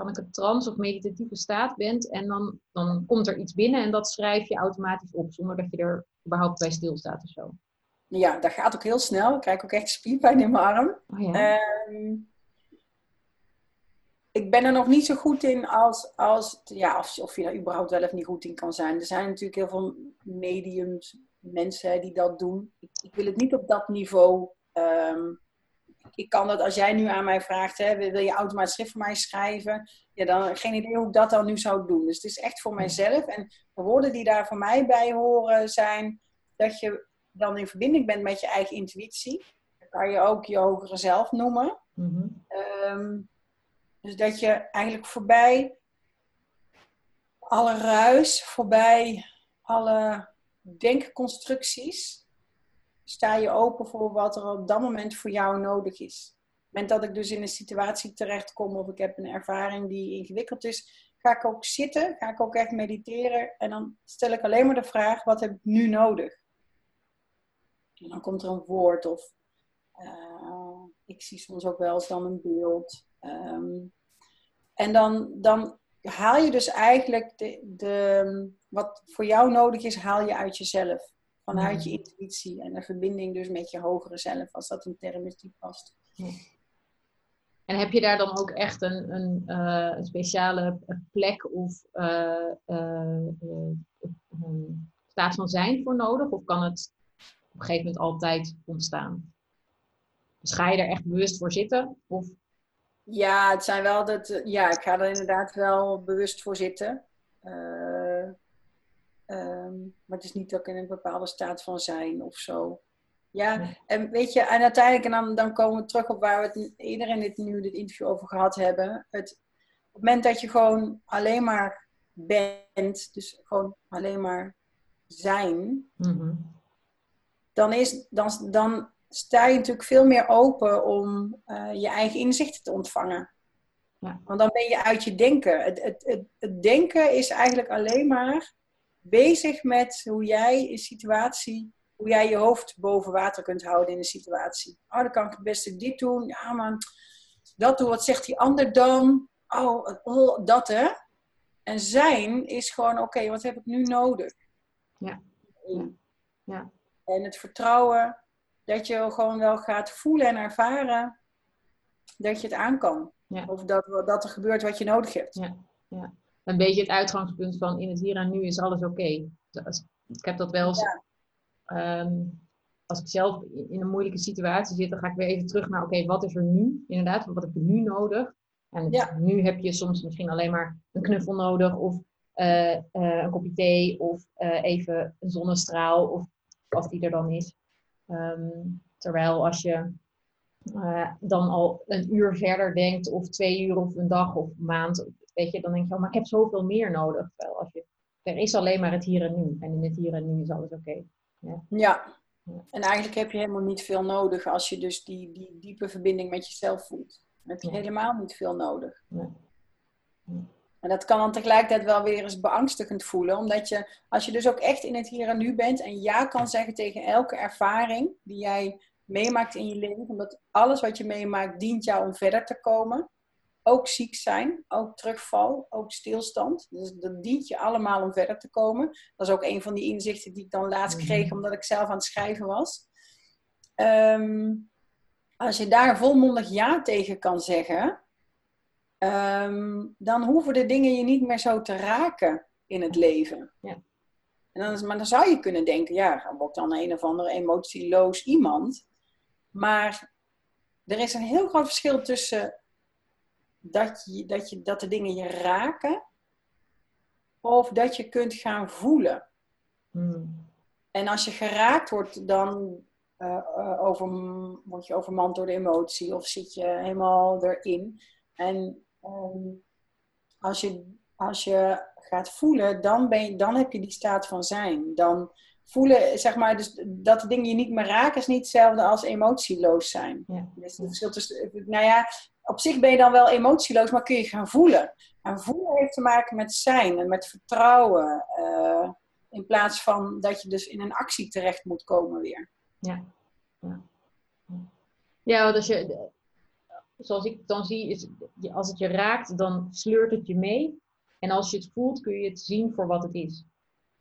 kan ik een trance of meditatieve staat bent. En dan, dan komt er iets binnen en dat schrijf je automatisch op, zonder dat je er überhaupt bij stilstaat of zo. Ja, dat gaat ook heel snel. Ik krijg ook echt spierpijn in mijn arm. Oh, ja. Ehm, ik ben er nog niet zo goed in als, als ja, of, of je daar überhaupt wel of niet goed in kan zijn. Er zijn natuurlijk heel veel mediums, mensen die dat doen. Ik, ik wil het niet op dat niveau um, ik kan dat, als jij nu aan mij vraagt, hè, wil je automatisch schrift voor mij schrijven? Ja, dan geen idee hoe ik dat dan nu zou doen. Dus het is echt voor mijzelf. En de woorden die daar voor mij bij horen zijn dat je dan in verbinding bent met je eigen intuïtie. Dat kan je ook je hogere zelf noemen. Mhm. Ehm, dus dat je eigenlijk voorbij alle ruis, voorbij alle denkconstructies, sta je open voor wat er op dat moment voor jou nodig is. Op het moment dat ik dus in een situatie terechtkom of ik heb een ervaring die ingewikkeld is, ga ik ook zitten, ga ik ook echt mediteren en dan stel ik alleen maar de vraag, wat heb ik nu nodig? En dan komt er een woord of uh, ik zie soms ook wel eens dan een beeld. Um, en dan, dan haal je dus eigenlijk de, de, wat voor jou nodig is, haal je uit jezelf. Vanuit je intuïtie en de verbinding dus met je hogere zelf, als dat een term is die past. En heb je daar dan ook echt een, een, uh, een speciale plek of uh, uh, staat van zijn voor nodig? Of kan het op een gegeven moment altijd ontstaan? Dus ga je er echt bewust voor zitten? Of? Ja, het zijn wel dat, ja, ik ga er inderdaad wel bewust voor zitten. Ehm, maar het is niet dat ik in een bepaalde staat van zijn of zo. Ja, en weet je, en uiteindelijk, en dan, dan komen we terug op waar we het eerder in dit, nu dit interview over gehad hebben. Het, op het moment dat je gewoon alleen maar bent, dus gewoon alleen maar zijn, mhm. dan, is, dan, dan sta je natuurlijk veel meer open om uh, je eigen inzichten te ontvangen. Ja. Want dan ben je uit je denken. Het, het, het, het denken is eigenlijk alleen maar bezig met hoe jij een situatie hoe jij je hoofd boven water kunt houden in een situatie. Oh, dan kan ik het beste dit doen. Ja, man, dat doen. Wat zegt die ander dan? Oh, oh dat hè. En zijn is gewoon, oké, wat heb ik nu nodig? Ja. ja. En het vertrouwen dat je gewoon wel gaat voelen en ervaren dat je het aan kan. Ja. Of dat, dat er gebeurt wat je nodig hebt. Ja. ja. Een beetje het uitgangspunt van in het hier en nu is alles oké. Ik heb dat wel eens. Ehm, als ik zelf in een moeilijke situatie zit, dan ga ik weer even terug naar: oké, wat is er nu? Inderdaad, wat heb ik nu nodig? En nu heb je soms misschien alleen maar een knuffel nodig, of uh, uh, een kopje thee, of uh, even een zonnestraal, of wat die er dan is. Um, terwijl als je dan al een uur verder denkt, of twee uur, of een dag, of een maand, weet je, dan denk je, oh, maar ik heb zoveel meer nodig. Terwijl als je, er is alleen maar het hier en nu. En in het hier en nu is alles oké. Ja. ja. En eigenlijk heb je helemaal niet veel nodig als je dus die, die diepe verbinding met jezelf voelt. Dan heb je helemaal niet veel nodig. En dat kan dan tegelijkertijd wel weer eens beangstigend voelen. Omdat je, als je dus ook echt in het hier en nu bent en ja kan zeggen tegen elke ervaring die jij meemaakt in je leven. Omdat alles wat je meemaakt dient jou om verder te komen. Ook ziek zijn, ook terugval, ook stilstand. Dus dat dient je allemaal om verder te komen. Dat is ook een van die inzichten die ik dan laatst mhm. kreeg, omdat ik zelf aan het schrijven was. Ehm, als je daar volmondig ja tegen kan zeggen, ehm, dan hoeven de dingen je niet meer zo te raken in het leven. Ja. En dan, maar dan zou je kunnen denken, ja, dan word dan een of andere emotieloos iemand. Maar er is een heel groot verschil tussen dat, je, dat, je, dat de dingen je raken of dat je kunt gaan voelen. Hmm. En als je geraakt wordt, dan uh, over, word je overmand door de emotie of zit je helemaal erin. En ehm, als, je, als je gaat voelen, dan, ben je, dan heb je die staat van zijn. Dan voelen, zeg maar, dus dat de dingen je niet meer raken, is niet hetzelfde als emotieloos zijn. Ja. Dus het verschil tussen, nou ja, op zich ben je dan wel emotieloos, maar kun je gaan voelen. En voelen heeft te maken met zijn en met vertrouwen. Uh, in plaats van dat je dus in een actie terecht moet komen weer. Ja, ja. ja als je, zoals ik het dan zie, is als het je raakt, dan sleurt het je mee. En als je het voelt, kun je het zien voor wat het is.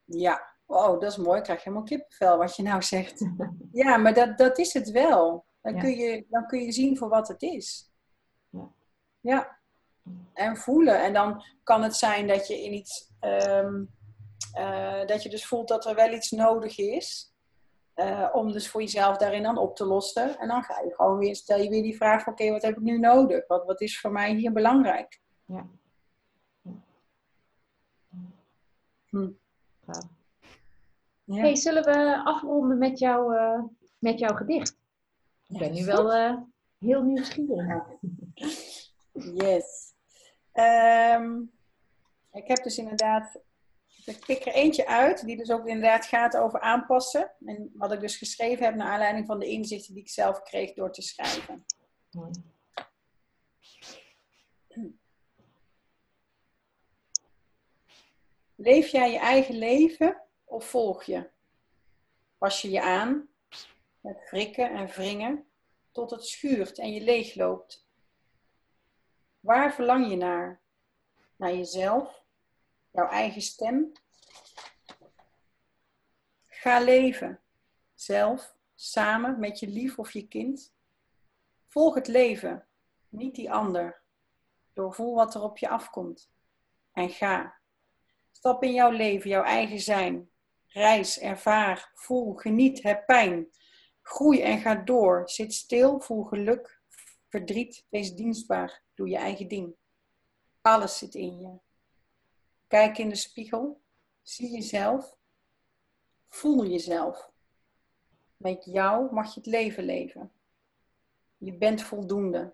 Ja, wow, dat is mooi. Ik krijg helemaal kippenvel wat je nou zegt. [LAUGHS] ja, maar dat, dat is het wel. Dan, kun je, dan kun je zien voor wat het is. Ja. En voelen. En dan kan het zijn dat je in iets. Um, uh, dat je dus voelt dat er wel iets nodig is. Uh, om dus voor jezelf daarin dan op te lossen. En dan ga je gewoon weer, stel je weer die vraag van oké, wat heb ik nu nodig? Wat, wat is voor mij hier belangrijk? Ja. Hm. Ja. Hey, zullen we afronden met, jou, uh, met jouw gedicht? Ik ben nu wel heel nieuwsgierig. [LAUGHS] Yes. Um, ik heb dus inderdaad, ik pik er eentje uit, die dus ook inderdaad gaat over aanpassen. En wat ik dus geschreven heb naar aanleiding van de inzichten die ik zelf kreeg door te schrijven. Leef jij je eigen leven of volg je? Pas je je aan met frikken en wringen tot het schuurt en je leegloopt? Waar verlang je naar? Naar jezelf? Jouw eigen stem? Ga leven. Zelf, samen met je lief of je kind. Volg het leven, niet die ander. Doorvoel wat er op je afkomt. En ga. Stap in jouw leven, jouw eigen zijn. Reis, ervaar, voel, geniet, heb pijn. Groei en ga door. Zit stil, voel geluk, verdriet, wees dienstbaar, doe je eigen ding. Alles zit in je. Kijk in de spiegel, zie jezelf, voel jezelf. Met jou mag je het leven leven. Je bent voldoende.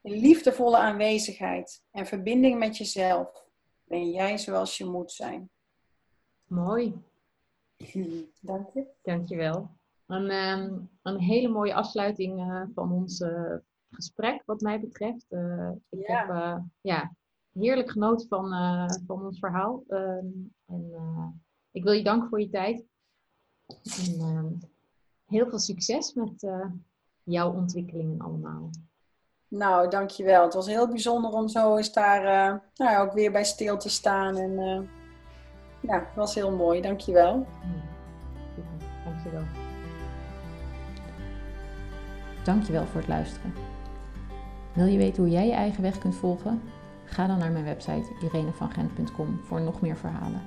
In liefdevolle aanwezigheid en verbinding met jezelf ben jij zoals je moet zijn. Mooi. [LAUGHS] Dank je. Dank je wel. Een, ehm, een hele mooie afsluiting uh, van ons uh, gesprek, wat mij betreft. Uh, ik ja. heb ja, heerlijk genoten van, van ons verhaal. Ehm, en, ik wil je danken voor je tijd. En, ehm, heel veel succes met jouw ontwikkelingen allemaal. Nou, dankjewel. Het was heel bijzonder om zo eens daar uh, nou, ook weer bij stil te staan. En uh, ja, het was heel mooi. Dankjewel. Ja. Dankjewel. Dankjewel voor het luisteren. Wil je weten hoe jij je eigen weg kunt volgen? Ga dan naar mijn website irenevangent.com voor nog meer verhalen.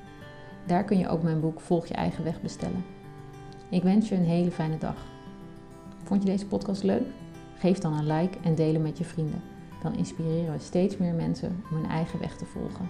Daar kun je ook mijn boek Volg je eigen weg bestellen. Ik wens je een hele fijne dag. Vond je deze podcast leuk? Geef dan een like en deel hem met je vrienden. Dan inspireren we steeds meer mensen om hun eigen weg te volgen.